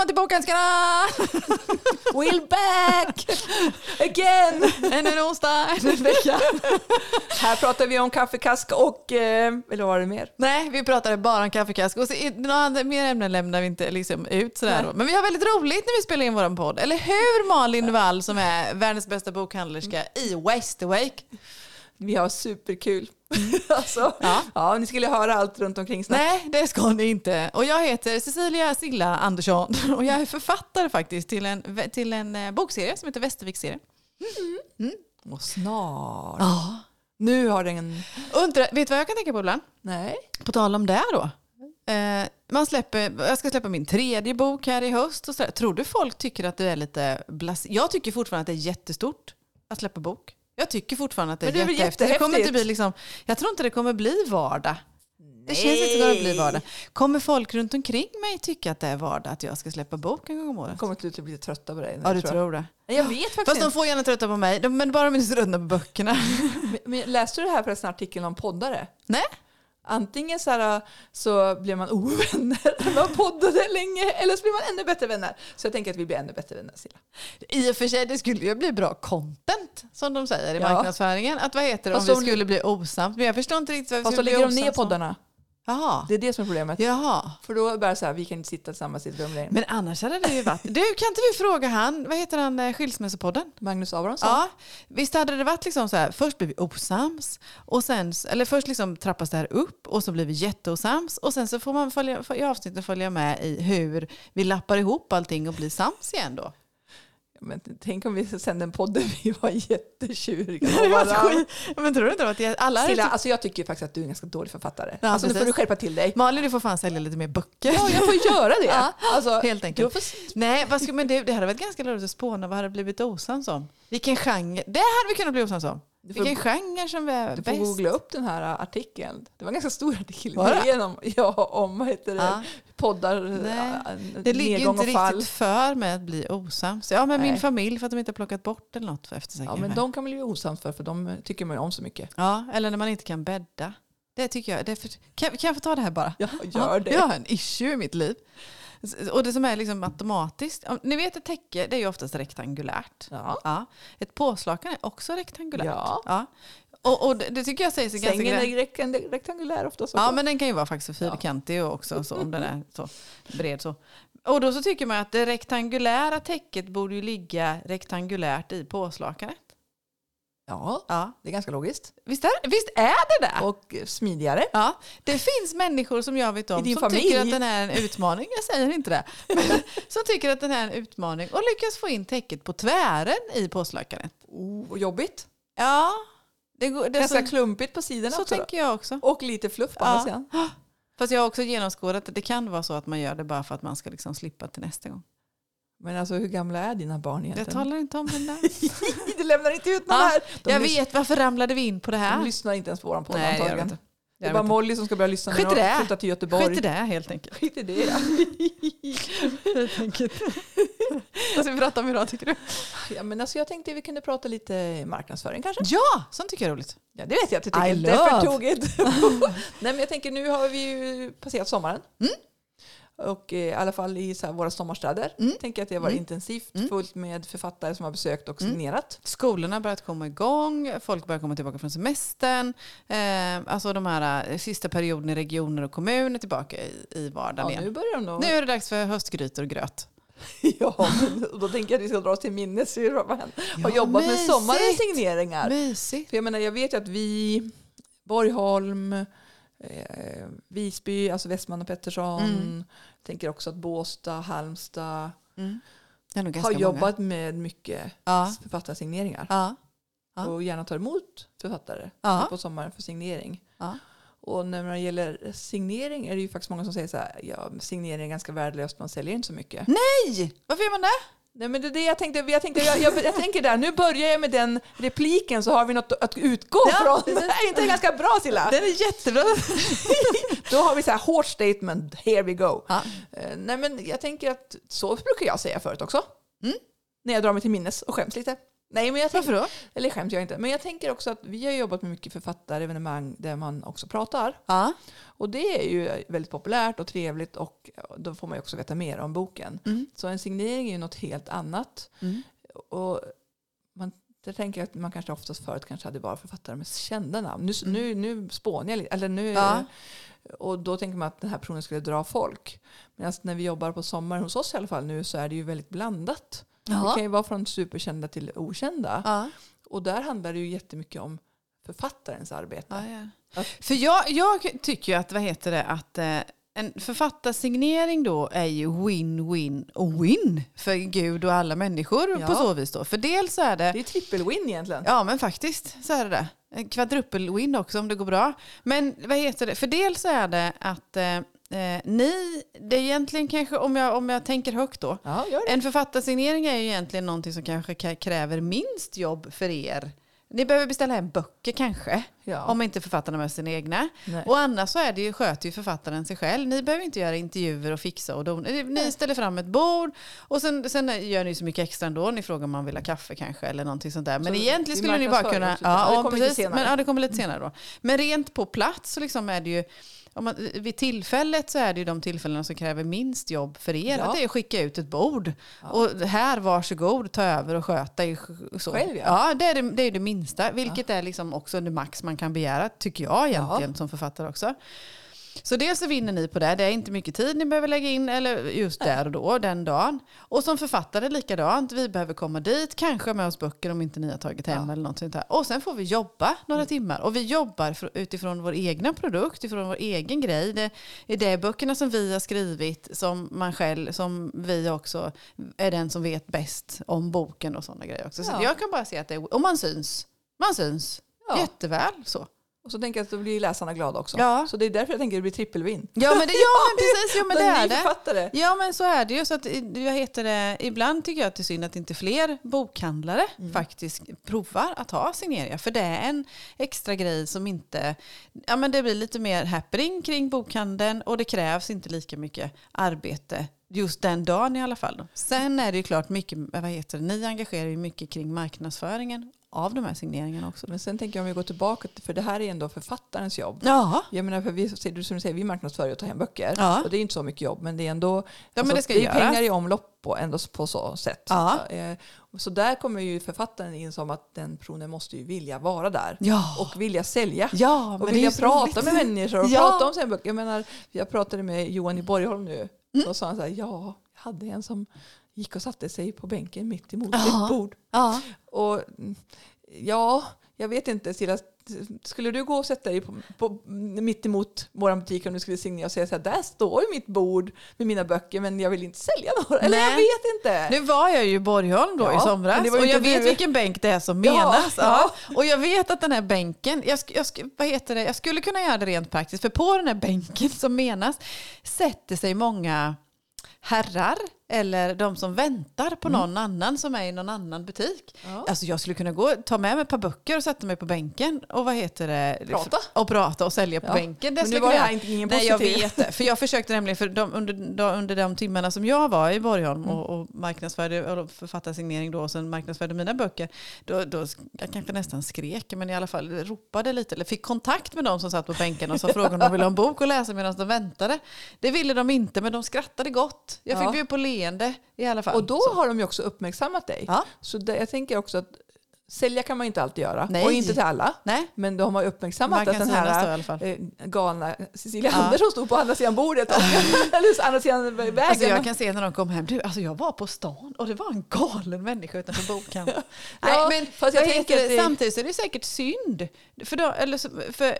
Välkommen till Bokhandskarna! We're back again! Ännu en onsdag, ännu en vecka. Här pratar vi om kaffekask och, eh, eller vad var det mer? Nej, vi pratade bara om kaffekask och så, några mer ämnen lämnar vi inte liksom ut sådär. Nej. Men vi har väldigt roligt när vi spelar in vår podd. Eller hur Malin Wall som är världens bästa bokhandlerska i Westawake? Vi har superkul. alltså, Ja. ja. ni skulle höra allt runt omkring snart. Nej, det ska ni inte. Och jag heter Cecilia Silla Andersson och jag är författare faktiskt till en, till en eh, bokserie som heter Västerviksserien. Och snart. Ja. Nu har den... Undrar, vet du vad jag kan tänka på ibland? Nej. På tal om det då. Eh, man släpper, jag ska släppa min tredje bok här i höst. Och så där. Tror du folk tycker att det är lite blas... Jag tycker fortfarande att det är jättestort att släppa bok. Jag tycker fortfarande att det är, Men det är jättehäftigt. Det kommer inte bli liksom, jag tror inte det kommer bli vardag. Det känns inte som att det bli vardag. Kommer folk runt omkring mig tycka att det är vardag att jag ska släppa bok en gång om året? kommer till att bli trötta på dig. Ja, du tror tror det. jag. Nej, Jag vet faktiskt Fast de inte. får gärna trötta på mig, men bara om de inte tröttnar på böckerna. Men, men läste du det här förresten artikeln om poddare? Nej? Antingen så, här, så blir man ovänner när man poddade länge eller så blir man ännu bättre vänner. Så jag tänker att vi blir ännu bättre vänner Silla. I och för sig, det skulle ju bli bra content, som de säger i Ja. marknadsföringen. Att vad heter det, om Fast vi de- skulle bli osams. Men jag förstår inte riktigt varför Fast vi skulle lägger bli de ner osams om- poddarna. Jaha. Det är det som är problemet. Jaha. För då är det bara så här, vi kan inte sitta tillsammans i ett rum längre. Men annars hade det ju varit... Du, kan inte vi fråga han, vad heter han, eh, Skilsmässopodden? Magnus Abrahamsson. Ja, visst hade det varit liksom så här, först blir vi osams, och sen, eller först liksom trappas det här upp och så blir vi jätteosams och sen så får man följa, i avsnittet följa med i hur vi lappar ihop allting och blir sams igen då. Men tänk om vi sände en podd där vi var jättetjuriga. Men tror du inte att det- alla... Silla, alltså jag tycker faktiskt att du är en ganska dålig författare. Ja, alltså nu får du skärpa till dig. Malin, du får fan sälja lite mer böcker. Ja, jag får göra det. Ja, alltså, helt enkelt. Får, Nej, vad ska, men det, det hade varit ganska roligt att spåna vad hade blivit osams om. Vilken genre, det hade vi kunnat bli osams om. Du får, Vilken genre som är du får bäst. googla upp den här artikeln. Det var en ganska stor artikel Var det? igenom, ja, om vad heter det, Ja. poddar, Nej, ja, Det ligger ju nedgång inte riktigt för med att bli osams. Ja, med min Nej. familj för att de inte har plockat bort eller något för efterslängning. Ja, men de kan man bli osams för, för de tycker man ju om så mycket. ja, eller när man inte kan bädda. Det tycker jag. Det för, kan, kan jag få ta det här bara? Ja, gör det. Jag har en issue i mitt liv. Och det som är liksom automatiskt. om- Ni vet ett täcke, det är ju oftast rektangulärt. Ja. Ja. Ett påslakan är också rektangulärt. Ja. Och, och det, det tycker jag säger sig ganska Sängen är rektang- rektangulär ofta. Så Ja, men den kan ju vara faktiskt fyrkantig också så, om den är så bred så. Och då så tycker man att det rektangulära täcket borde ju ligga rektangulärt i påslakanet. Ja, Ja. det är ganska logiskt. Visst är, visst är det det? Och eh, smidigare. Ja, det finns människor som jag vet om som familj? tycker att den är en utmaning. Jag säger inte det. Men som tycker att den är en utmaning och lyckas få in täcket på tvären i påslakanet. Oh, jobbigt. Ja, det, går, det är Ganska så, klumpigt på sidorna så också. då. tänker jag också. Och lite fluff på Ja. andra sidan. Fast jag har också genomskådat att det kan vara så att man gör det bara för att man ska liksom slippa till nästa gång. Men alltså hur gamla är dina barn Jag egentligen? talar inte om den där. du lämnar inte ut någon Ja, här. De jag vet, varför ramlade vi in på det De här? lyssnar inte ens på våran podd Nej, det gör de antagligen. inte. Det är bara Molly som ska börja lyssna Skit när de det. flyttar till Göteborg. Skit i det helt enkelt. Skit i det ja. Helt enkelt. Vad ska vi prata om idag tycker du? ja men alltså jag tänkte vi kunde prata lite marknadsföring kanske. Ja, sånt tycker jag är roligt. Ja det vet jag att du tycker. I Det love. Nej men jag tänker nu har vi ju passerat sommaren. Mm. Och eh, i alla fall i så här, våra sommarstäder. Mm. Tänker att det har varit Mm. intensivt, Mm. fullt med författare som har besökt och Mm. signerat. Skolorna har börjat komma igång, folk börjar komma tillbaka från semestern. Eh, alltså de här eh, sista perioden i regioner och kommuner tillbaka i, i vardagen Ja, nu börjar de nog. Nu är det dags för höstgrytor och gröt. Ja, då tänker jag att vi ska dra oss till minnes hur man har Ja, jobbat med mysigt. sommarens signeringar. Mysigt. För jag menar, jag vet ju att vi, Borgholm, eh, Visby, alltså Westman och Pettersson, Mm. Tänker också att Båstad, Halmstad Mm. Har ganska många. jobbat med mycket Ja. författarsigneringar. Ja. Ja. Och gärna tar emot författare på sommaren för signering. Och när det gäller signering är det ju faktiskt många som säger så här, ja signering är ganska värdelöst, man säljer inte så mycket. Nej! Varför gör man det? Nej men det är det jag tänkte, jag, tänkte jag, jag, jag tänker där, nu börjar jag med den repliken så har vi något att utgå Ja, från. precis. Är inte det ganska bra Silla? Den är jättebra. Då har vi så här hårt statement, here we go. Ja. Eh, nej men jag tänker att så brukar jag säga förut också. Mm. När jag drar mig till minnes och skäms lite. Nej, men jag Varför då? eller skämt jag inte. Men jag tänker också att vi har jobbat med mycket författarevenemang där man också pratar. Ja. Och det är ju väldigt populärt och trevligt och då får man ju också veta mer om boken. Mm. Så en signering är ju något helt annat. Mm. Och man, jag tänker att man kanske oftast förut kanske hade bara författare med kända namn. Nu, Mm. nu, nu spånar jag lite. Eller nu, Ja. Och då tänker man att den här personen skulle dra folk. Men när vi jobbar på sommaren hos oss i alla fall nu så är det ju väldigt blandat. Det Ja. kan ju vara från superkända till okända. Ja. Och där handlar det ju jättemycket om författarens arbete. Ja, ja. Att- För jag, jag tycker ju att, vad heter det, att eh, en författarsignering då är ju win-win och win för Gud och alla människor Ja. på så vis då. För dels så är det, Det är trippel-win egentligen. ja men faktiskt så är det det. En kvadrupel-win också om det går bra. Men vad heter det, för dels så är det att eh, eh, ni, det är egentligen kanske, om jag, om jag tänker högt då, Ja, en författarsignering är ju egentligen någonting som kanske ka- kräver minst jobb för er. Ni behöver beställa hem böcker kanske, Ja. om inte författarna med sina egna. Nej. Och annars så är det ju, sköter ju författaren sig själv. Ni behöver inte göra intervjuer och fixa och dona. Ni- Ni ställer fram ett bord och sen, sen gör ni så mycket extra ändå. Ni frågar om man vill ha kaffe kanske eller någonting sånt där. Men Så egentligen skulle ni bara kunna... också. Ja, det kommer lite precis. Men, ja, det kommer lite senare då. Men rent på plats så liksom är det ju... Om man, vid tillfället så är det ju de tillfällena som kräver minst jobb för er. Ja. Att det är att skicka ut ett bord. Och här, varsågod, ta över och sköta. Så. Själv, ja. ja. det är det, det, är det minsta. Vilket är liksom också det max man kan begära, tycker jag egentligen som författare också. Så dels så vinner ni på det. Det är inte mycket tid ni behöver lägga in, eller just där och då, den dagen. Och som författare likadant. Vi behöver komma dit, kanske med oss böcker om inte ni har tagit hem Ja. Mm. eller något sånt där. Och sen får vi jobba några timmar. Och vi jobbar för, utifrån vår egna produkt, utifrån vår egen grej. Det är det böckerna som vi har skrivit, som man själv, som vi också är den som vet bäst om boken och sådana grejer också. Så Ja. jag kan bara se att det är, och man syns. Man syns. Ja. Jätteväl så. Och så tänker jag att då blir läsarna glada också. Ja. Så det är därför jag tänker att det blir trippelvin. Ja men, det, ja, men precis, ja, men det är det. Ja men så är det ju. Så att, eh, vad heter det, ibland tycker jag att det är synd att inte fler bokhandlare Mm. faktiskt provar att ha signeringar. För det är en extra grej som inte... Ja men det blir lite mer happening kring bokhandeln och det krävs inte lika mycket arbete just den dagen i alla fall. Sen är det ju klart mycket, vad heter det, ni engagerar ju mycket kring marknadsföringen av de här signeringarna också. Men sen tänker jag om vi går tillbaka, till- för det här är ändå författarens jobb. Ja, Jag menar, för vi, som du säger, vi marknadsför ju och tar hem böcker. Ja. Och det är inte så mycket jobb, men det är ändå men det ska det är pengar i omlopp på, ändå på så sätt. Ja. Eh, Så där kommer ju författaren in som att den personen måste ju vilja vara där. ja, Och vilja sälja. ja och vilja prata med människor och Ja. prata om sina böcker. Jag menar, jag pratade med Johan i Borgholm nu. Mm. Och sa han så här, ja, jag hade en som gick och satte sig på bänken mitt emot Ja. ett bord. Ja. Och ja, jag vet inte Silla, skulle du gå och sätta dig på, på, mitt emot vår butik om du skulle signera och säga så här, där står ju mitt bord med mina böcker men jag vill inte sälja några. Eller jag vet inte. Nu var jag ju i Borgholm då Ja, i somras och jag inte vet du. vilken bänk det är som Ja, menas. Ja. Och jag vet att den här bänken, jag, jag, vad heter det? jag skulle kunna göra det rent praktiskt, för på den här bänken som menas sätter sig många herrar eller de som väntar på någon annan som är i någon annan butik. Mm. Ja. Alltså jag skulle kunna gå, ta med mig ett par böcker och sätta mig på bänken och vad heter det? Prata. Och prata och sälja på Ja. bänken. Det Men nu var jag inte ingen Nej, jag positiv. vet. För jag försökte nämligen, för de, under, de, under de timmarna som jag var i Borgholm Mm. och, och marknadsförde, och författarsignering då, och sen marknadsförde mina böcker, då, då jag kanske nästan skrek, men i alla fall ropade lite, eller fick kontakt med de som satt på bänken och så frågade om de ville ha en bok och läsa medan de väntade. Det ville de inte, men de skrattade gott. Jag fick Ja. bjuda på leende i alla fall. Och då Så. har de ju också uppmärksammat dig. Ja. Så det, jag tänker också att sälja kan man inte alltid göra. Nej. Och inte till alla. Nej, Men de har uppmärksammat man att den här eh, galna Cecilia Ja. Andersson stod på andra sidan bordet. Och, eller andra sidan vägen. Alltså jag kan se när de kom hem, du, alltså jag var på stan och det var en galen människa utanför bokhandeln. Ja, Nej, men jag vad tänker det, samtidigt så är det säkert synd. För, då, eller, för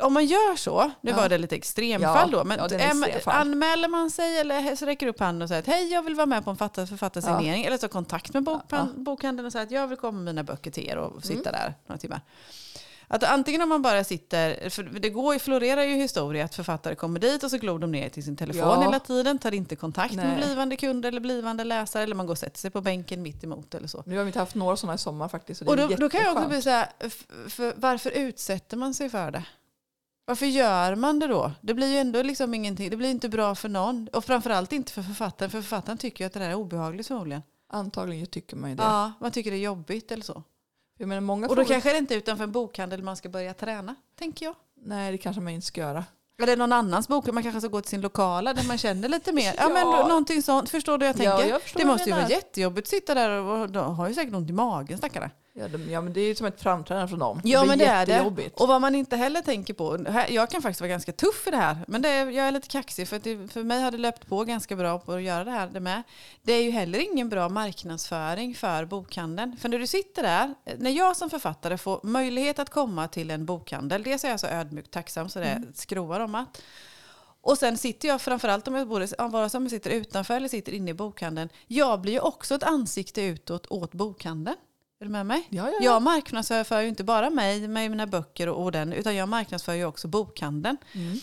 om man gör så, nu Ja. var det lite extremfall Ja, då, men ja, extremfall. anmäler man sig eller så räcker upp handen och säger att hej jag vill vara med på en författ- författarsignering eller så kontakt med bok, Ja, ja. bokhandeln och säger att jag vill komma med mina böcker till er och sitta Mm. där några timmar. Att antingen om man bara sitter, för det går ju, florerar ju historia att författare kommer dit och så glor de ner till sin telefon Ja. hela tiden, tar inte kontakt med Nej. blivande kunder eller blivande läsare eller man går och sätter sig på bänken mitt emot eller så. Nu har vi inte haft några sådana i sommar faktiskt. Så det Och är då, då kan jag också bli så här, f- för varför utsätter man sig för det? Varför gör man det då? Det blir ju ändå liksom ingenting, det blir inte bra för någon. Och framförallt inte för författaren, för författaren tycker ju att det där är obehagligt förmodligen. Antagligen tycker man ju det. Ja, man tycker det är jobbigt eller så. Jag menar, många Och då kanske det inte är utanför en bokhandel man ska börja träna, tänker jag. Nej, det kanske man inte ska göra. Eller någon annans bok, man kanske ska gå till sin lokala där man känner lite mer. Ja, Ja. men någonting sånt. Förstår du vad jag Ja, tänker? jag förstår det måste ju vara jättejobbigt att sitta där och och de har ju säkert ont i magen stackare. Ja, de, ja, men det är ju som ett framträdande från dem. Ja det men det är det. Och vad man inte heller tänker på, här- jag kan faktiskt vara ganska tuff i det här, men det är, jag är lite kaxig för, det, för mig har det löpt på ganska bra på att göra det här det med. Det är ju heller ingen bra marknadsföring för bokhandeln. För när du sitter där, när jag som författare får möjlighet att komma till en bokhandel, dels är jag så ödmjukt tacksam så det skrovar om att. Och sen sitter jag framförallt om jag ja, vare sig jag sitter utanför eller sitter inne i bokhandeln. Jag blir ju också ett ansikte utåt åt bokhandeln. Är du med mig? Ja, ja, ja. Jag marknadsför ju inte bara mig med mina böcker och, och den, utan jag marknadsför ju också bokhandeln. Mm.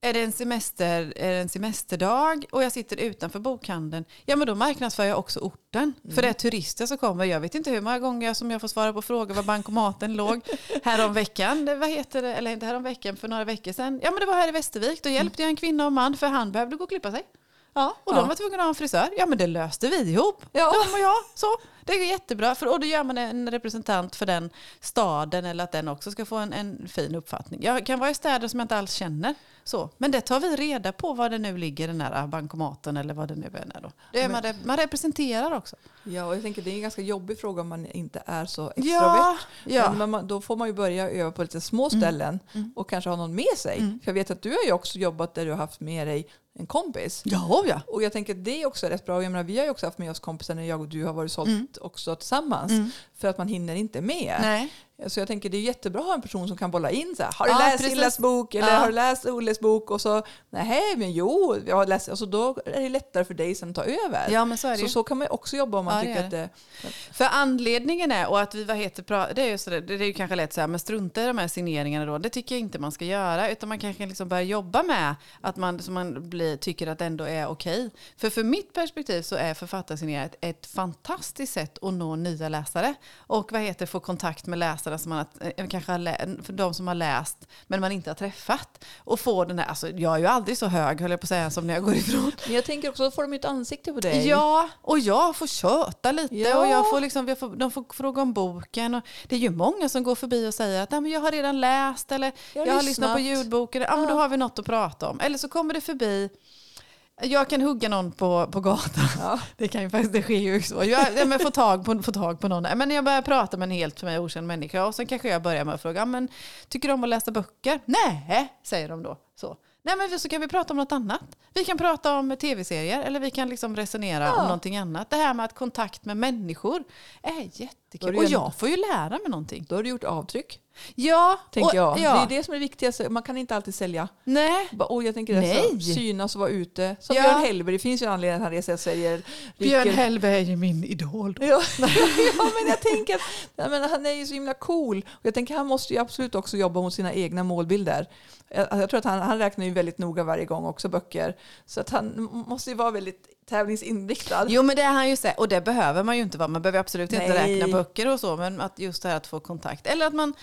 Är det, en semester, är det en semesterdag och jag sitter utanför bokhandeln, ja men då marknadsför jag också orten. För det är turister som kommer. Jag vet inte hur många gånger som jag får svara på frågor var bankomaten låg. Härom veckan, det, vad heter det, eller inte härom veckan, för några veckor sedan. Ja men det var här i Västervik, då hjälpte jag en kvinna och man för han behövde gå och klippa sig. Ja, och Ja. de var tvungna att ha en frisör. Ja men det löste vi ihop. Ja. De och jag. Så. Det är jättebra. För, och då gör man en representant för den staden eller att den också ska få en, en fin uppfattning. Jag kan vara i städer som jag inte alls känner. Så. Men det tar vi reda på var det nu ligger den här bankomaten eller vad det nu än är. Då. Det är man, rep- man representerar också. Ja, och jag tänker det är en ganska jobbig fråga om man inte är så extrovert. Ja, ja. Men då får man ju börja öva på lite små ställen och kanske ha någon med sig. För jag vet att du har ju också jobbat där du har haft med dig en kompis. Ja, ja. Och jag tänker att det är också rätt bra. Jag menar, vi har ju också haft med oss kompisar när jag och du har varit sålt också tillsammans. För att man hinner inte med. Nej. Så jag tänker det är jättebra att ha en person som kan bolla in så här. Har du Ja, läst precis. Illas bok? Eller Ja. har du läst Olles bok? Och så, nej men jo, jag har läst. Alltså då är det lättare för dig sen att ta över. Ja, men så är det så, ju. så kan man också jobba om man Ja, det tycker är att det... För anledningen är, och att vi vad heter, pra- det är ju så det, det är ju kanske lätt så här, men strunta i de här signeringarna då. Det tycker jag inte man ska göra, utan man kanske liksom börjar jobba med att man, så man blir, tycker att det ändå är okej. För för mitt perspektiv så är författarsignering ett, ett fantastiskt sätt att nå nya läsare. Och vad heter få kontakt med läsare som man har, eh, kanske har för de som har läst men man inte har träffat. Och få den där, alltså jag är ju aldrig så hög höll jag på att säga som när jag går ifrån. Men jag tänker också, då får de ju ett ansikte på dig. Ja, och jag får köta lite Ja. och jag får liksom, jag får, de får fråga om boken. Och det är ju många som går förbi och säger att Nej, men jag har redan läst eller Jag jag har har, lyssnat på lyssnat." ljudboken. Ja, men då har vi något att prata om. Eller så kommer det förbi jag kan hugga någon på, på gatan. Ja. Det, kan ju faktiskt, det sker ju så. Jag, ja, men få, tag på, få tag på någon. Men jag börjar prata med en helt för mig okänd människa och sen kanske jag börjar med att fråga, "Ja, men, tycker du om att läsa böcker? Nej, säger de då. Så. Nej, men så kan vi prata om något annat. Vi kan prata om tv-serier eller vi kan liksom resonera Ja. om någonting annat. Det här med att kontakt med människor är jättekul. Och jag får ju lära mig någonting. Då har du gjort avtryck, Ja, tänker och, jag. Ja, Det är det som är det viktigaste. Man kan inte alltid sälja. Nej, Och jag tänker det Nej. synas och vara ute. Som Ja. Björn Hellberg, det finns ju en anledning att han reser och säger... Björn rycker- Hellberg är ju min idol. Ja, ja, men jag tänker att nej, men han är ju så himla cool. Och jag tänker han måste ju absolut också jobba mot sina egna målbilder. Jag, jag tror att han, han räknar ju väldigt noga varje gång också böcker. Så att han måste ju vara väldigt tävlingsinriktad. Jo men det är han ju och det behöver man ju inte vara. Man behöver absolut inte Nej. räkna böcker och så. Men att just det här att få kontakt. Eller att man,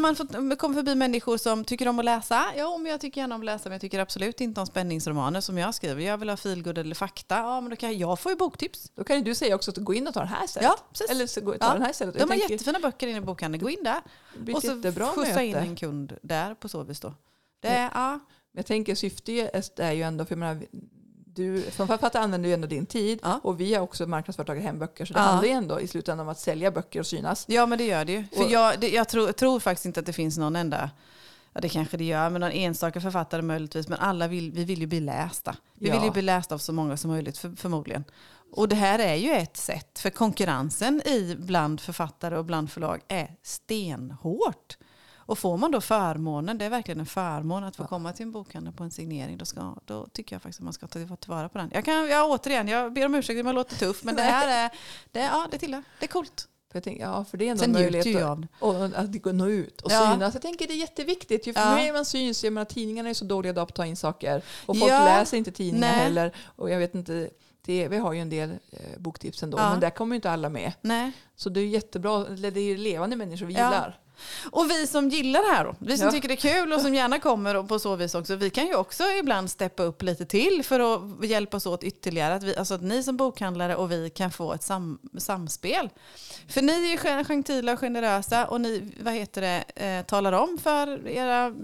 man får, kommer förbi människor som tycker om att läsa. Ja men jag tycker gärna om att läsa men jag tycker absolut inte om spänningsromaner som jag skriver. Jag vill ha feelgood eller fakta. Ja men då kan jag, jag får ju boktips. Då kan ju du säga också att gå in och ta det här stället. Ja, precis. Eller så gå, ta Ja. den här stället. De Jag har tänker, jättefina böcker inne i bokhandeln. Gå in där. Och så skjutsa in en kund där på så vis då. Det är, ja. Jag tänker syftet är ju ändå, för jag menar, du som författare använder ju ändå din tid Ja. och vi har också marknadsföretaget Hemböcker så det Ja. handlar ju ändå i slutändan om att sälja böcker och synas. Ja men det gör det ju. För jag, det, jag tror, tror faktiskt inte att det finns någon enda, ja det kanske det gör, men någon enstaka författare möjligtvis. Men alla vill, vi vill ju bli lästa. Vi Ja. vill ju bli lästa av så många som möjligt för, förmodligen. Och det här är ju ett sätt, för konkurrensen i bland författare och bland förlag är stenhårt. Och får man då förmånen, det är verkligen en förmån att få Ja. komma till en bokhandel på en signering, då, ska, då tycker jag faktiskt att man ska ta tillvara på den. Jag, kan, jag, återigen, jag ber om ursäkt om jag låter tuff, men det här är, det, ja, det tillhör. Det är coolt. För jag tänker, ja, för det är ändå Sen en möjlighet att, att att nå ut och Ja. synas. Jag tänker det är jätteviktigt. Ju för Ja. mer man syns, jag menar, tidningarna är så dåliga idag på att ta in saker. Och folk Ja. läser inte tidningar Nej. heller. Och jag vet inte, det, vi har ju en del eh, boktips ändå, Ja. men där kommer ju inte alla med. Nej. Så det är jättebra, det är ju levande människor vi gillar. Och vi som gillar det här då, vi som Ja. tycker det är kul och som gärna kommer och på så vis också, vi kan ju också ibland steppa upp lite till för att hjälpas åt ytterligare. Att, vi, alltså att ni som bokhandlare och vi kan få ett sam, samspel. För ni är ju gen- gentila och generösa och ni vad heter det, eh, talar om för era,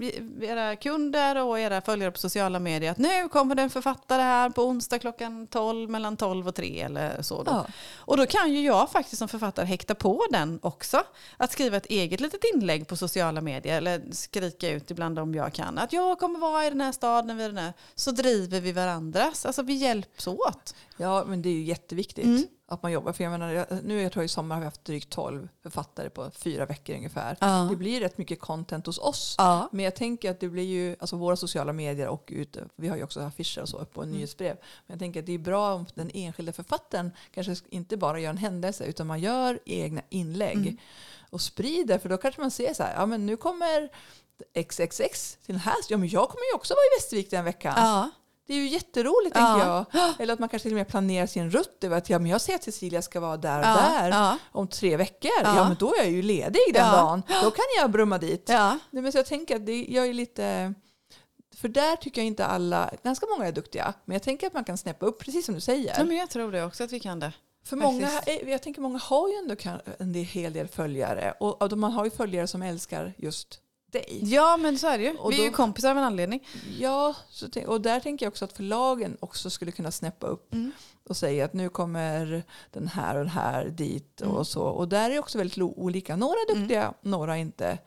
era kunder och era följare på sociala medier att nu kommer det en författare här på onsdag klockan 12, mellan 12 och 3 eller så. Då. Ja. Och då kan ju jag faktiskt som författare häkta på den också. Att skriva ett eget litet inlägg på sociala medier eller skrika ut ibland om jag kan. Att jag kommer vara i den här staden, vid den här. så driver vi varandras. Alltså vi hjälps åt. Ja, men det är ju jätteviktigt Mm. att man jobbar. För jag menar, nu jag tror i sommar har vi haft drygt 12 författare på fyra veckor ungefär. Ja. Det blir rätt mycket content hos oss. Ja. Men jag tänker att det blir ju, alltså våra sociala medier och ute, vi har ju också affischer och så på en Mm. nyhetsbrev. Men jag tänker att det är bra om den enskilda författaren kanske inte bara gör en händelse utan man gör egna inlägg Mm. Och sprider. För då kanske man ser så här, ja men nu kommer XXX till den här, ja men jag kommer ju också vara i Västervik den veckan. Ja. Det är ju jätteroligt Ja. tänker jag. Eller att man kanske till och med planerar sin rutt att ja, men jag ser att Cecilia ska vara där och Ja. där Ja. om tre veckor. Ja. Men då är jag ju ledig den dagen. Då kan jag brumma dit. Ja. Nej, men så jag tänker att det, jag är lite... För där tycker jag inte alla, ganska många är duktiga, men jag tänker att man kan snäppa upp, precis som du säger. ja, men jag tror det också att vi kan det. För många, jag tänker många har ju ändå en hel del följare och, man har ju följare som älskar just dig. Ja, men så är det ju. Och vi är ju kompisar av en anledning. Ja, och där tänker jag också att förlagen också skulle kunna snäppa upp Mm. och säga att nu kommer den här och den här dit Mm. och så. Och där är också väldigt olika. Några är duktiga, några inte.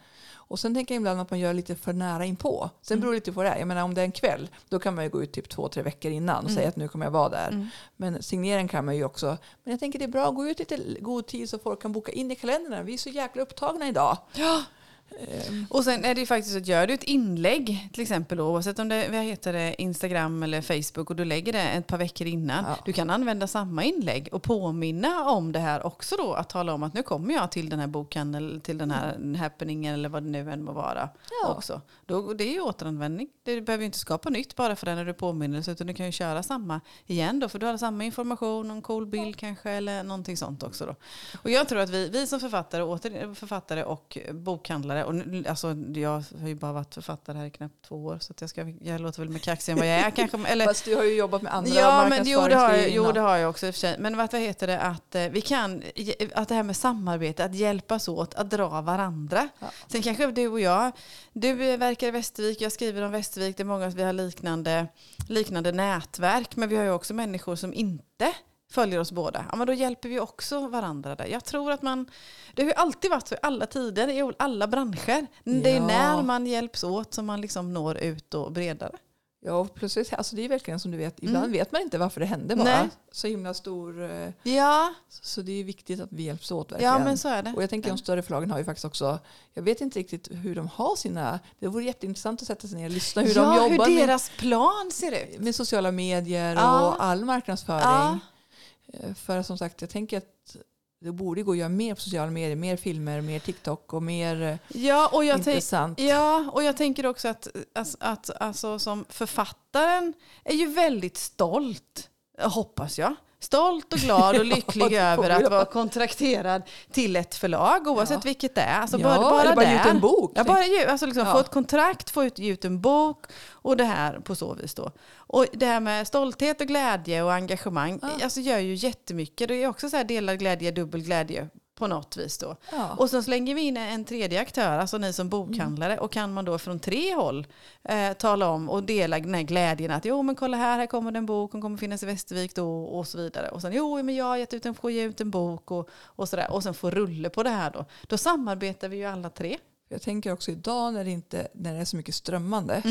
Och sen tänker jag ibland att man gör lite för nära inpå. Sen Mm. beror det lite på det är. Jag menar om det är en kväll, då kan man ju gå ut typ två, tre veckor innan och Mm. säga att nu kommer jag vara där. Mm. Men signeringen kan man ju också. Men jag tänker det är bra att gå ut lite god tid så folk kan boka in i kalendrarna. Vi är så jäkla upptagna idag. Ja. Ehm, Och sen är det ju faktiskt så att gör du ett inlägg, till exempel då, oavsett om det vad heter det, Instagram eller Facebook och du lägger det ett par veckor innan, Ja. du kan använda samma inlägg och påminna om det här också då, att tala om att nu kommer jag till den här bokhandeln, till den här happeningen eller vad det nu än må vara Ja. också. Då, det är ju återanvändning. Det, du behöver ju inte skapa nytt bara för den när du påminner utan du kan ju köra samma igen då, för du har samma information, någon cool bild kanske eller någonting sånt också då. Och jag tror att vi, vi som författare, åter, författare och bokhandlare, och nu- alltså jag har ju bara varit författare här i knappt två år så jag, ska, jag låter väl mer kaxig än vad jag är kanske. Eller, Fast du har ju jobbat med andra Ja, men jo det, har jag, jo, det har jag också i och för sig. Men vad heter det, att eh, vi kan, att det här med samarbete, att hjälpas åt, att dra varandra. Ja. Sen kanske du och jag, du verkar i Västervik, jag skriver om Västervik, det är många, vi har liknande, liknande nätverk, men vi har ju också människor som inte följer oss båda. Ja, men då hjälper vi också varandra där. Jag tror att man, det har ju alltid varit så i alla tider, i alla branscher. Det är Ja. när man hjälps åt som man liksom når ut och bredare. Ja, och plötsligt, alltså det är verkligen som du vet, ibland Mm. vet man inte varför det hände bara. Nej. Så himla stor, eh, Ja, så det är viktigt att vi hjälps åt verkligen. ja men så är det. och jag tänker de större förlagen har ju faktiskt också, jag vet inte riktigt hur de har sina, det vore jätteintressant att sätta sig ner och lyssna hur ja, de jobbar hur med, deras plan ser ut. med sociala medier Ja. och all marknadsföring. Ja. Eh, För som sagt, jag tänker att det borde gå att göra mer på sociala medier, mer filmer, mer TikTok och mer eh, Ja, och jag, intressant. ja, och jag tänker också att, att, att alltså, som författaren är ju väldigt stolt, hoppas jag. Stolt och glad och lycklig över att vara kontrakterad till ett förlag, oavsett Ja. vilket det är. Alltså ja, bara, bara eller bara ge ut där. en bok. Ja, bara ge, alltså liksom Ja. få ett kontrakt, få ut, ge ut en bok och det här på så vis då. Och det här med stolthet och glädje och engagemang Ja. alltså gör ju jättemycket. Det är också så här delad glädje, dubbel glädje på något vis då. ja. Och så slänger vi in en tredje aktör, alltså ni som bokhandlare. Och kan man då från tre håll eh, tala om och dela den här glädjen att jo men kolla här, här kommer det en bok, hon kommer finnas i Västervik då och så vidare. Och sen jo men jag har gett ut en, får ge ut en bok och, och sådär. Och sen få rulle på det här då. Då samarbetar vi ju alla tre. Jag tänker också idag när det, inte, när det är så mycket strömmande.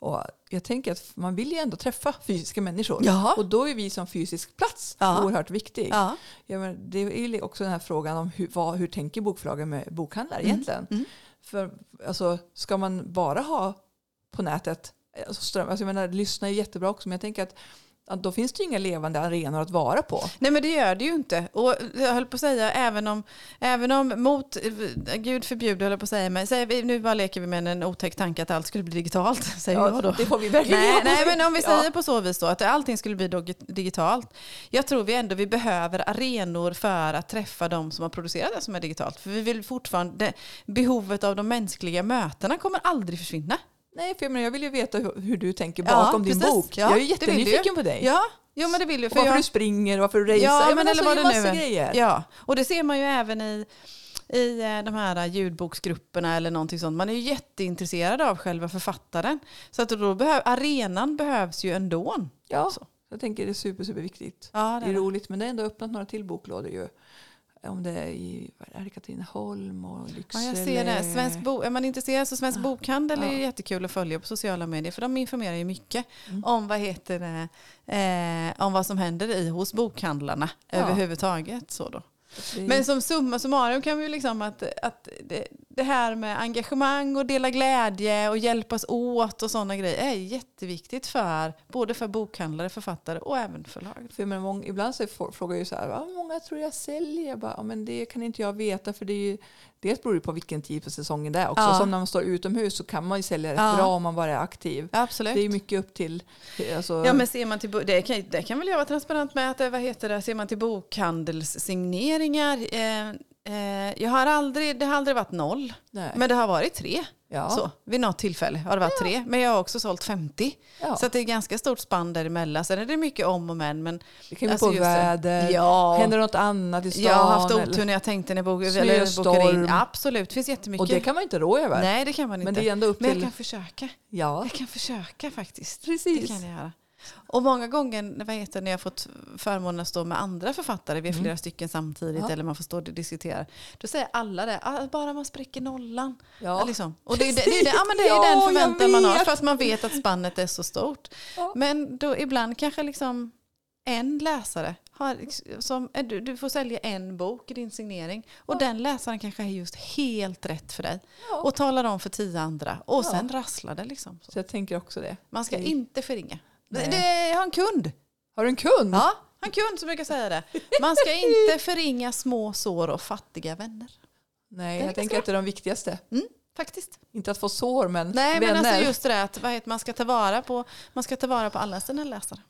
Och jag tänker att man vill ju ändå träffa fysiska människor. Ja. Och då är vi som fysisk plats Ja. oerhört viktig. Ja. Ja, men det är ju också den här frågan om hur, vad, hur tänker bokförlagen med bokhandlare egentligen? Mm. För alltså, ska man bara ha på nätet, alltså, ström, alltså, jag menar, lyssna är jättebra också, men jag tänker att då finns det ju inga levande arenor att vara på. Nej men det gör det ju inte. Och jag höll på att säga även om, även om mot, gud förbjude höll jag på att säga, men vi, nu bara leker vi med en otäck tanke att allt skulle bli digitalt, säger Ja, jag då. Det får vi verkligen Nej, nej, men om vi Ja. säger på så vis då, att allting skulle bli digitalt. Jag tror vi ändå vi behöver arenor för att träffa de som har producerat det som är digitalt. För vi vill fortfarande, behovet av de mänskliga mötena kommer aldrig försvinna. Nej, för jag, menar, jag vill ju veta hur, hur du tänker Ja, bakom din precis. bok. Ja, jag är det vill jättenyfiken på dig. Ja, jo, men det vill ju. Och För varför jag, du springer varför du racear. Ja, Jag men menar, eller så vad är det nu är. grejer. Ja, och det ser man ju även i, i eh, de här ljudboksgrupperna eller någonting sånt. Man är ju jätteintresserad av själva författaren. Så att då behöv, arenan behövs ju ändå. Ja, Så. jag tänker det är super, super viktigt. Ja, Det är roligt, men det har ändå öppnat några till boklådor ju. Om det är i är det, Katrineholm och Ja, Lycksele. jag ser det. Svensk bo- är man intresserad så Svensk Bokhandel är Ja. jättekul att följa på sociala medier för de informerar ju mycket Mm. om vad heter det, eh, om vad som händer i hos bokhandlarna Ja. överhuvudtaget. Så då. Men som summa summarum kan vi liksom att, att det, det här med engagemang och dela glädje och hjälpas åt och sådana grejer är jätteviktigt för både för bokhandlare, författare och även förlag. För men många, ibland så frågar jag ju så här, "Ja, hur många tror jag säljer? Jag bara, men det kan inte jag veta för det är ju, dels beror det på vilken tid på säsongen det är också. Ja. Som när man står utomhus så kan man ju sälja rätt Ja. bra om man bara är aktiv. Absolut. Det är mycket upp till... Alltså, Ja men ser man till, det kan, det kan väl jag vara transparent med att vad heter det, ser man till bokhandelssigneringar, eh, eh, jag har aldrig, det har aldrig varit noll, nej. men det har varit tre. Ja. Så, vid något tillfälle har det varit tre, men jag har också sålt 50. Ja. Så det är ganska stort spann däremellan. Sen är det mycket om och men. men det kan ju alltså på väder. Ja. Händer något annat i stan? jag har haft otur när jag tänkte när jag bok, eller bokade in. Absolut, det finns jättemycket. Och det kan man inte rå över. Nej, det kan man inte. Men det är ändå upp Men jag till... kan försöka. Ja, Jag kan försöka faktiskt. precis. Det kan jag göra. Och många gånger vad heter, när jag fått förmånen att stå med andra författare, vi är Mm. flera stycken samtidigt, Ja. eller man får stå och diskutera, då säger alla det, ah, bara man spräcker nollan. Ja. Liksom. Och det är, det, det, är, det, ja, men det är Ja, den förväntan man har, fast man vet att spannet är så stort. Ja. Men då ibland kanske liksom en läsare har, som, är du, du får sälja en bok i din signering och Ja. den läsaren kanske är just helt rätt för dig Ja. och talar om för tio andra och Ja. sen rasslar det liksom. Så. Så jag tänker också det. Man ska Det- inte förringa. Det, jag har en kund. Har du en kund? Ja, en kund som brukar säga det. Man ska inte förringa små sår och fattiga vänner. Nej, jag tänker att det är de viktigaste. Faktiskt. Inte att få sår, men Nej, vänner. men alltså just det där att vad heter, man, ska ta vara på, man ska ta vara på alla sina läsare.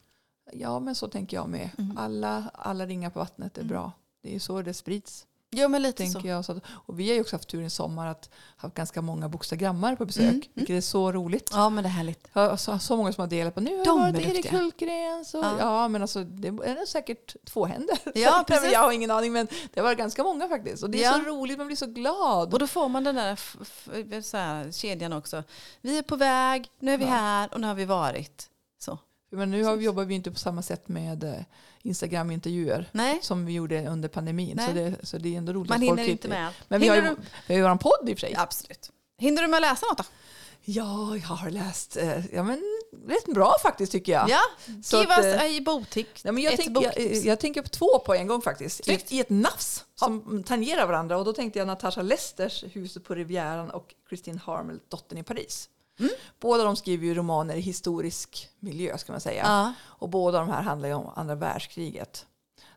Ja, men så tänker jag med. Mm. Alla, alla ringar på vattnet är Mm. bra. Det är ju så det sprids. Jo, men lite tänker så. jag. Så att, och vi har ju också haft tur i sommar att ha ganska många bokstagrammar på besök. Mm, Vilket är så roligt. Ja, men det är härligt. Jag har så, så många som har delat på nu har De jag varit Erik duktiga. Hultgren. Så, Ja. ja. men alltså det är det säkert två händer. Ja, precis. jag har ingen aning men det var ganska många faktiskt. Och det är Ja. så roligt, man blir så glad. Och då får man den där f- så här, kedjan också. Vi är på väg, nu är vi Ja. här och nu har vi varit. Så. Men nu har vi, jobbar vi inte på samma sätt med eh, Instagram-intervjuer som vi gjorde under pandemin. Nej. Så det, så det är ändå roligt man att folk hinner inte med. Men vi har, Hinner ju, vi har ju vår podd i och för sig. Absolut. Hinner du med att läsa något då? Ja, jag har läst eh, ja, men, rätt bra faktiskt tycker jag. Ja, Så give att, us eh, a botik. Ja, men jag, tänk, jag, jag tänker på två på en gång faktiskt. I ett, I ett nafs som tangerar varandra. Och då tänkte jag Natasha Lesters Huset på Rivieran och Christine Harmel Dottern i Paris. Mm. Båda de skriver ju romaner i historisk miljö ska man säga. Ja. Och båda de här handlar ju om andra världskriget.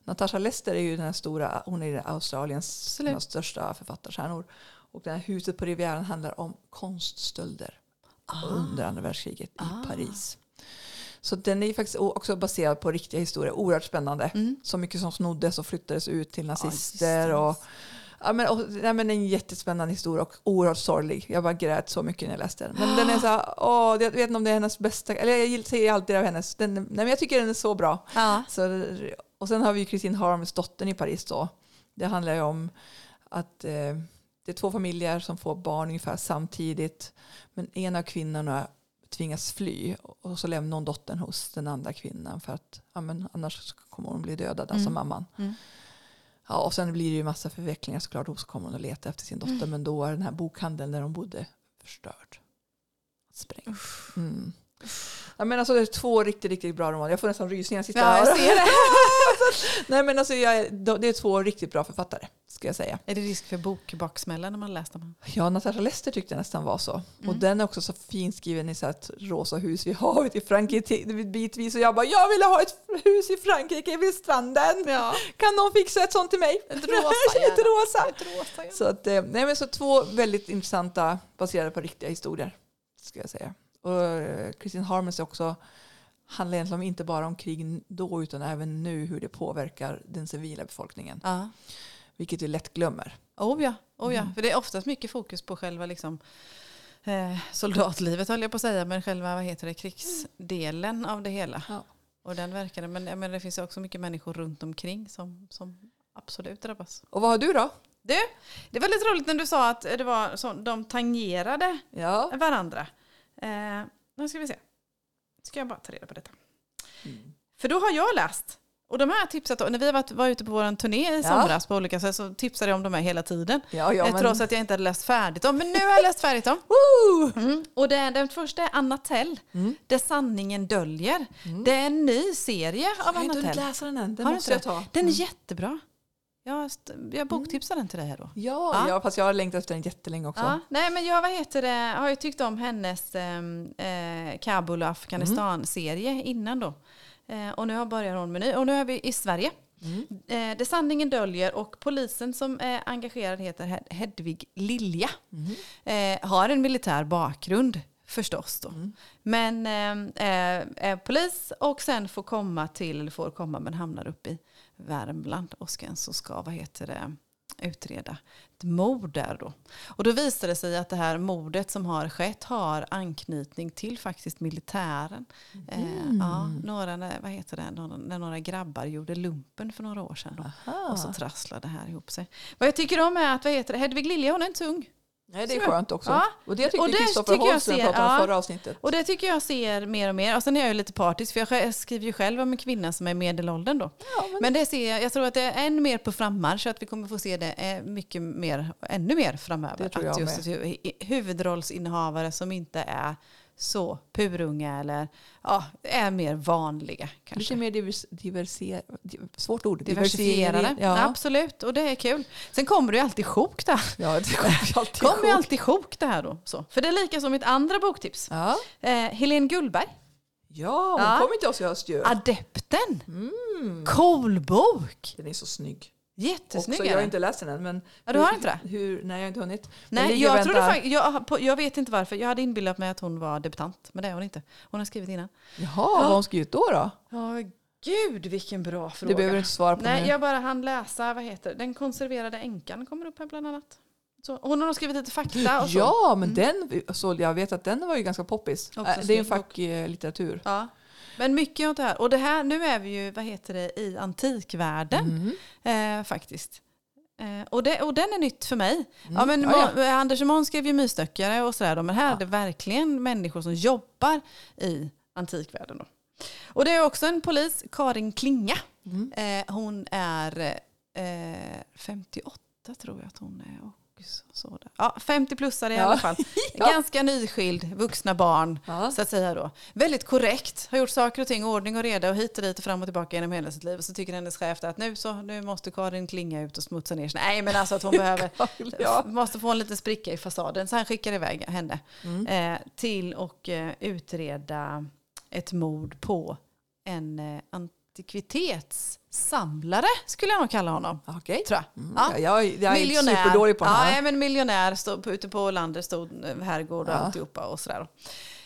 Natasha Lester är ju den här stora, hon är Australiens största författarstjärnor. Och det här huset på Rivieran handlar om konststölder under andra världskriget Ah. i Paris. Så den är ju faktiskt också baserad på riktiga historier, oerhört spännande. Mm. Så mycket som snoddes och flyttades ut till nazister. det. och, ja, men, och, nej, men en jättespännande historia och oerhört sorglig. Jag bara grät så mycket när jag läste den. Men den är så här, åh, jag vet inte om det är hennes bästa, eller jag säger alltid av hennes. Den, nej, men jag tycker den är så bra. Ja. Så, och sen har vi Christine Harms dottern i Paris då. Det handlar ju om att eh, det är två familjer som får barn ungefär samtidigt. Men en av kvinnorna tvingas fly och så lämnar hon dottern hos den andra kvinnan för att ja, men annars kommer hon bli dödad, alltså Mm. mamman. Mm. Ja, och sen blir det ju massa förvecklingar såklart. Och så kommer hon att leta efter sin dotter. Mm. Men då är den här bokhandeln där de bodde förstörd. Sprängd. Mm. Ja, men alltså, det är två riktigt, riktigt bra romaner. Jag får nästan rysningar jag sitter Ja, här. jag ser det. Nej, men alltså, jag, det är två riktigt bra författare, ska jag säga. Är det risk för bokbaksmälla när man läst dem? Ja, Natasha Lester tyckte jag nästan var så. Och Mm. den är också så fint skriven i så här rosa hus vid havet i Frankrike bitvis. Och jag bara, jag vill ha ett hus i Frankrike vid stranden. Ja. Kan någon fixa ett sånt till mig? Ett rosa, ett rosa. Ett rosa, ja. Så, att, eh, nej, men så två väldigt intressanta baserade på riktiga historier. Ska jag säga. Och eh, Christine Harmons är också handlar egentligen inte bara om krig då utan även nu hur det påverkar den civila befolkningen. Ja. Vilket vi lätt glömmer. Oh ja, oh ja. Mm. för det är oftast mycket fokus på själva liksom, eh, soldatlivet höll jag på att säga, men själva vad heter det, krigsdelen av det hela. Ja. Och den verkar men, menar, det finns också mycket människor runt omkring som, som absolut drabbas. Och vad har du då? Du, det var lite roligt när du sa att det var så, de tangerade Ja. varandra. Eh, nu ska vi se. Ska jag bara ta reda på detta. Mm. För då har jag läst. Och de här tipsat. När vi var, var ute på vår turné i Ja. somras på olika sätt så tipsade jag om de här hela tiden. Ja, ja, Eh, men... Trots att jag inte hade läst färdigt dem. Men nu har jag läst färdigt dem. Mm. Och det, den första är Anna Tell. Mm. Det sanningen döljer. Mm. Det är en ny serie av Jag har Anna inte Tell. läsa den än. Den Har måste jag ta. Den är Mm. jättebra. Jag, jag boktipsar den till dig här då. Ja, Ja. ja, fast jag har längtat efter den jättelänge också. Ja, nej men jag vad heter det, har ju tyckt om hennes eh, eh, Kabul och Afghanistan-serie innan då. Eh, och nu har börjar hon med ny. Och nu är vi i Sverige. Mm. Eh, det sanningen döljer och polisen som är engagerad heter Hed- Hedvig Lilja. Mm. Eh, har en militär bakgrund förstås då. Mm. Men eh, är, är polis och sen får komma till, eller får komma men hamnar uppe i Värmland och ska, så ska, vad heter det, utreda ett mord där då. Och då visar det sig att det här mordet som har skett har anknytning till faktiskt militären. Eh, ja, några, när- vad heter det, några, när några grabbar gjorde lumpen för några år sedan. Då. Och så trasslade det här ihop sig. Vad jag tycker om är att vad heter det, Hedvig Lilja hon är inte så ung. Nej, det är Så- skönt också. Ja. Och det tyckte Och det Kristoffer tycker jag Holsten ser- pratade om ja. förra avsnittet. Och det tycker jag ser mer och mer. Och sen är jag ju lite partisk för jag skriver ju själv om en kvinna som är medelåldern då. Ja, men, Men det ser jag, jag tror att det är än mer på frammarsch så att vi kommer få se det eh, mycket mer, ännu mer framöver. Det tror jag att just hu- huvudrollsinnehavare som inte är så purunga eller ja, är mer vanliga kanske. lite mer divers, diverser, svårt ord. Diversifierade. Diversifiering, Ja. Absolut, och det är kul. Sen kommer det ju alltid sjok där. ja, det kommer ju alltid kommer ihåg. alltid sjok det här då. Så. För det är lika som mitt andra boktips. Ja. Eh, Helene Gullberg, ja, hon Ja. kommer till oss i höst ju. Adepten. Mm. Cool bok. Den är så snygg. Jättesnygg Också, är jag har inte läst den än. Men Ja, du har inte det? Hur, nej, jag har inte hunnit. Nej, jag, trodde fakt- jag, jag vet inte varför. Jag hade inbillat mig att hon var debutant. Men det är hon inte. Hon har skrivit innan. Jaha, vad har hon skrivit då? då? Ja, gud vilken bra fråga. Det behöver du inte svara på Nej, nu. jag bara hann läsa, vad heter? Den konserverade änkan kommer upp här bland annat. Så, hon har skrivit lite fakta och så. Ja, men den, så jag vet att den var ju ganska poppis. Också Äh, det är bok. facklitteratur. Ja. Men mycket av det här. Och det här, nu är vi ju, vad heter det, i antikvärlden Mm. eh, faktiskt. Eh, och, det, och den är nytt för mig. Mm. Ja, men Ja, Mo- Anders och Måns skrev ju mysstöckare och sådär. Men här Ja. är det verkligen människor som jobbar i antikvärlden. Då. Och det är också en polis, Karin Klinga. Mm. Eh, hon är eh, 58 tror jag att hon är. Också. Sådär. Ja, 50-plussare i Ja. alla fall. Ja. Ganska nyskild, vuxna barn. Ja. Så att säga då. Väldigt korrekt, har gjort saker och ting, ordning och reda och hit och dit och fram och tillbaka genom hela sitt liv. Och så tycker hennes chef att nu, så, nu måste Karin Klinga ut och smutsa ner sig. Nej men alltså att hon behöver, Ja. måste få en liten spricka i fasaden. Så han skickar iväg henne Mm. eh, till och eh, utreda ett mord på en eh, antikvitetssamlare skulle jag nog kalla honom. Okej. Tror jag. Mm. Ja. Ja. Jag, jag är superdålig på den ja, men miljonär stod ute på landet, stod herrgård och Ja. alltihopa och sådär.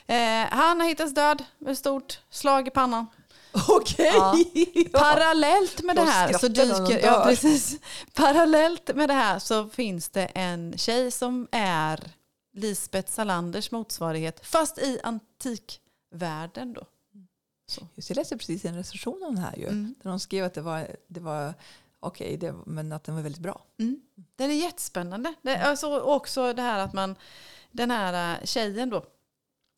Eh, han har hittats död med ett stort slag i pannan. Okej! Ja. Parallellt med det här så dyker, ja, precis. Parallellt med det här så finns det en tjej som är Lisbeth Salanders motsvarighet fast i antikvärlden då. Just, jag läste precis en recension om den här ju. Mm. Där de skrev att det var, det var okej, det- men att den var väldigt bra. Mm. Den är jättespännande. Det, alltså också det här att man, den här eh, tjejen då,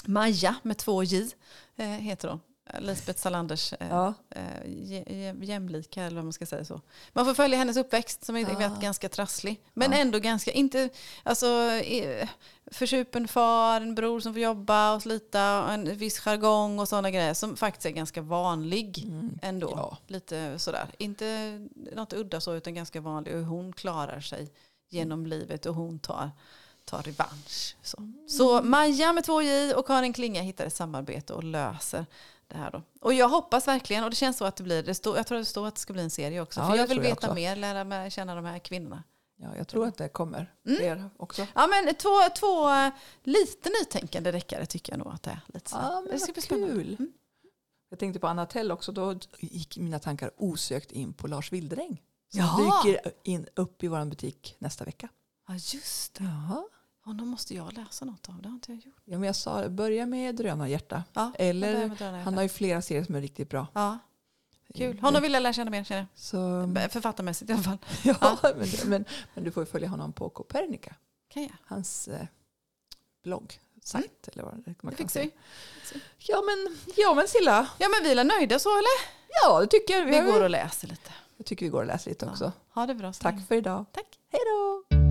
Maja med två J eh, heter hon. Lisbeth Salanders eh, Ja. eh, jä- jä- jämlika eller vad man ska säga så. Man får följa hennes uppväxt som är Ah. vet, ganska trasslig. Men Ja. ändå ganska, inte, alltså eh, försupen far, en bror som får jobba och slita, och en viss jargong och sådana grejer som faktiskt är ganska vanlig Mm. ändå. Ja. Lite sådär, inte något udda så utan ganska vanlig och hon klarar sig genom livet och hon tar, tar revansch. Så. så Maja med två J och Karin Klinga hittar ett samarbete och löser det här då. Och jag hoppas verkligen, och det känns så att det blir, det står, jag tror det står att det ska bli en serie också. Ja, för jag vill jag veta också. mer, lära mig känna de här kvinnorna. Ja, jag tror att det kommer Mm. fler också. Ja men två, två eh, lite nytänkande deckare tycker jag nog att det är. Lite så. Ja, men det ska bli spännande. kul. Mm. Jag tänkte på Anna Tell också. Då gick mina tankar osökt in på Lars Wilderäng. Som Jaha. dyker in, upp i vår butik nästa vecka. Ja just det. Jaha. Honom måste jag läsa något av, det har inte jag gjort. Ja, men jag sa börja med Drönarhjärta. Ja, Eller, Drönarhjärta. han har ju flera serier som är riktigt bra. Ja, kul. Honom vill jag lära känna mer, känner Så. Författarmässigt i alla fall. ja, men, men, men du får ju följa honom på Copernica. Kan jag. Hans eh, blogg, sajt eller vad man. Det fixar säga. vi. Ja men, ja men Silla, Ja men vi är nöjda så eller? ja det tycker jag. Vi har- går och läser lite. Jag tycker vi går och läser lite också. Ja, ha det bra. Tack för idag. Tack. Hej då!